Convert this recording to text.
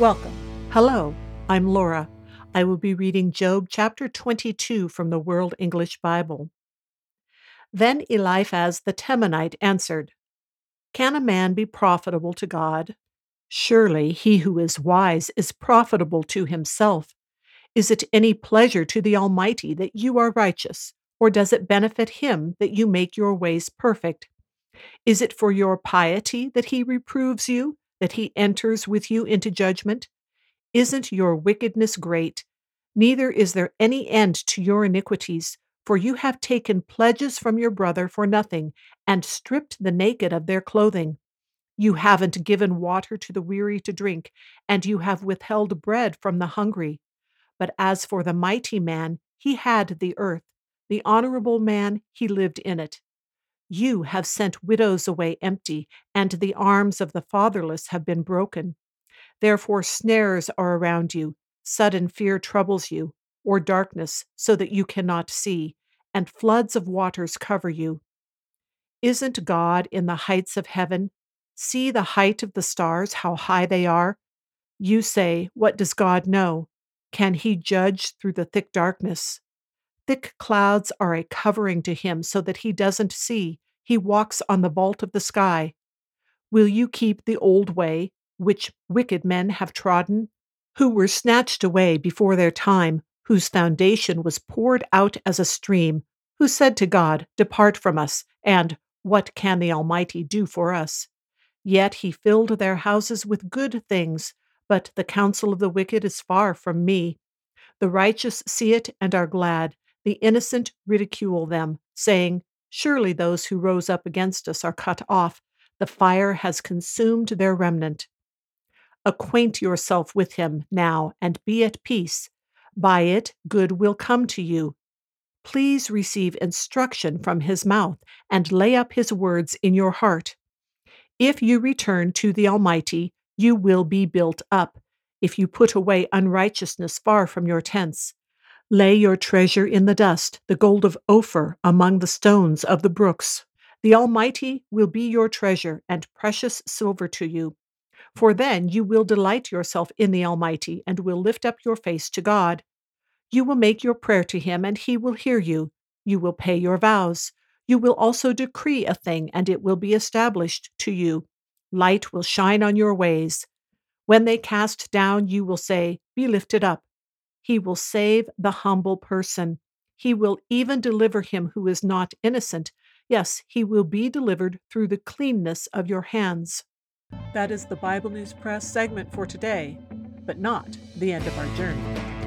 Welcome. Hello, I'm Laura. I will be reading Job chapter 22 from the World English Bible. Then Eliphaz the Temanite answered, Can a man be profitable to God? Surely he who is wise is profitable to himself. Is it any pleasure to the Almighty that you are righteous, or does it benefit him that you make your ways perfect? Is it for your piety that he reproves you? That he enters with you into judgment? Isn't your wickedness great? Neither is there any end to your iniquities, for you have taken pledges from your brother for nothing, and stripped the naked of their clothing. You haven't given water to the weary to drink, and you have withheld bread from the hungry. But as for the mighty man, he had the earth, the honorable man, he lived in it. You have sent widows away empty, and the arms of the fatherless have been broken. Therefore, snares are around you, sudden fear troubles you, or darkness, so that you cannot see, and floods of waters cover you. Isn't God in the heights of heaven? See the height of the stars, how high they are. You say, What does God know? Can he judge through the thick darkness? Thick clouds are a covering to him so that he doesn't see, he walks on the vault of the sky. Will you keep the old way, which wicked men have trodden, who were snatched away before their time, whose foundation was poured out as a stream, who said to God, Depart from us, and What can the Almighty do for us? Yet he filled their houses with good things, but the counsel of the wicked is far from me. The righteous see it and are glad, the innocent ridicule them, saying, Surely those who rose up against us are cut off. The fire has consumed their remnant. Acquaint yourself with him now and be at peace. By it, good will come to you. Please receive instruction from his mouth and lay up his words in your heart. If you return to the Almighty, you will be built up. If you put away unrighteousness far from your tents, Lay your treasure in the dust, the gold of Ophir among the stones of the brooks. The Almighty will be your treasure and precious silver to you. For then you will delight yourself in the Almighty and will lift up your face to God. You will make your prayer to Him, and He will hear you. You will pay your vows. You will also decree a thing, and it will be established to you. Light will shine on your ways. When they cast down, you will say, Be lifted up. He will save the humble person. He will even deliver him who is not innocent. Yes, he will be delivered through the cleanness of your hands. That is the Bible News Press segment for today, but not the end of our journey.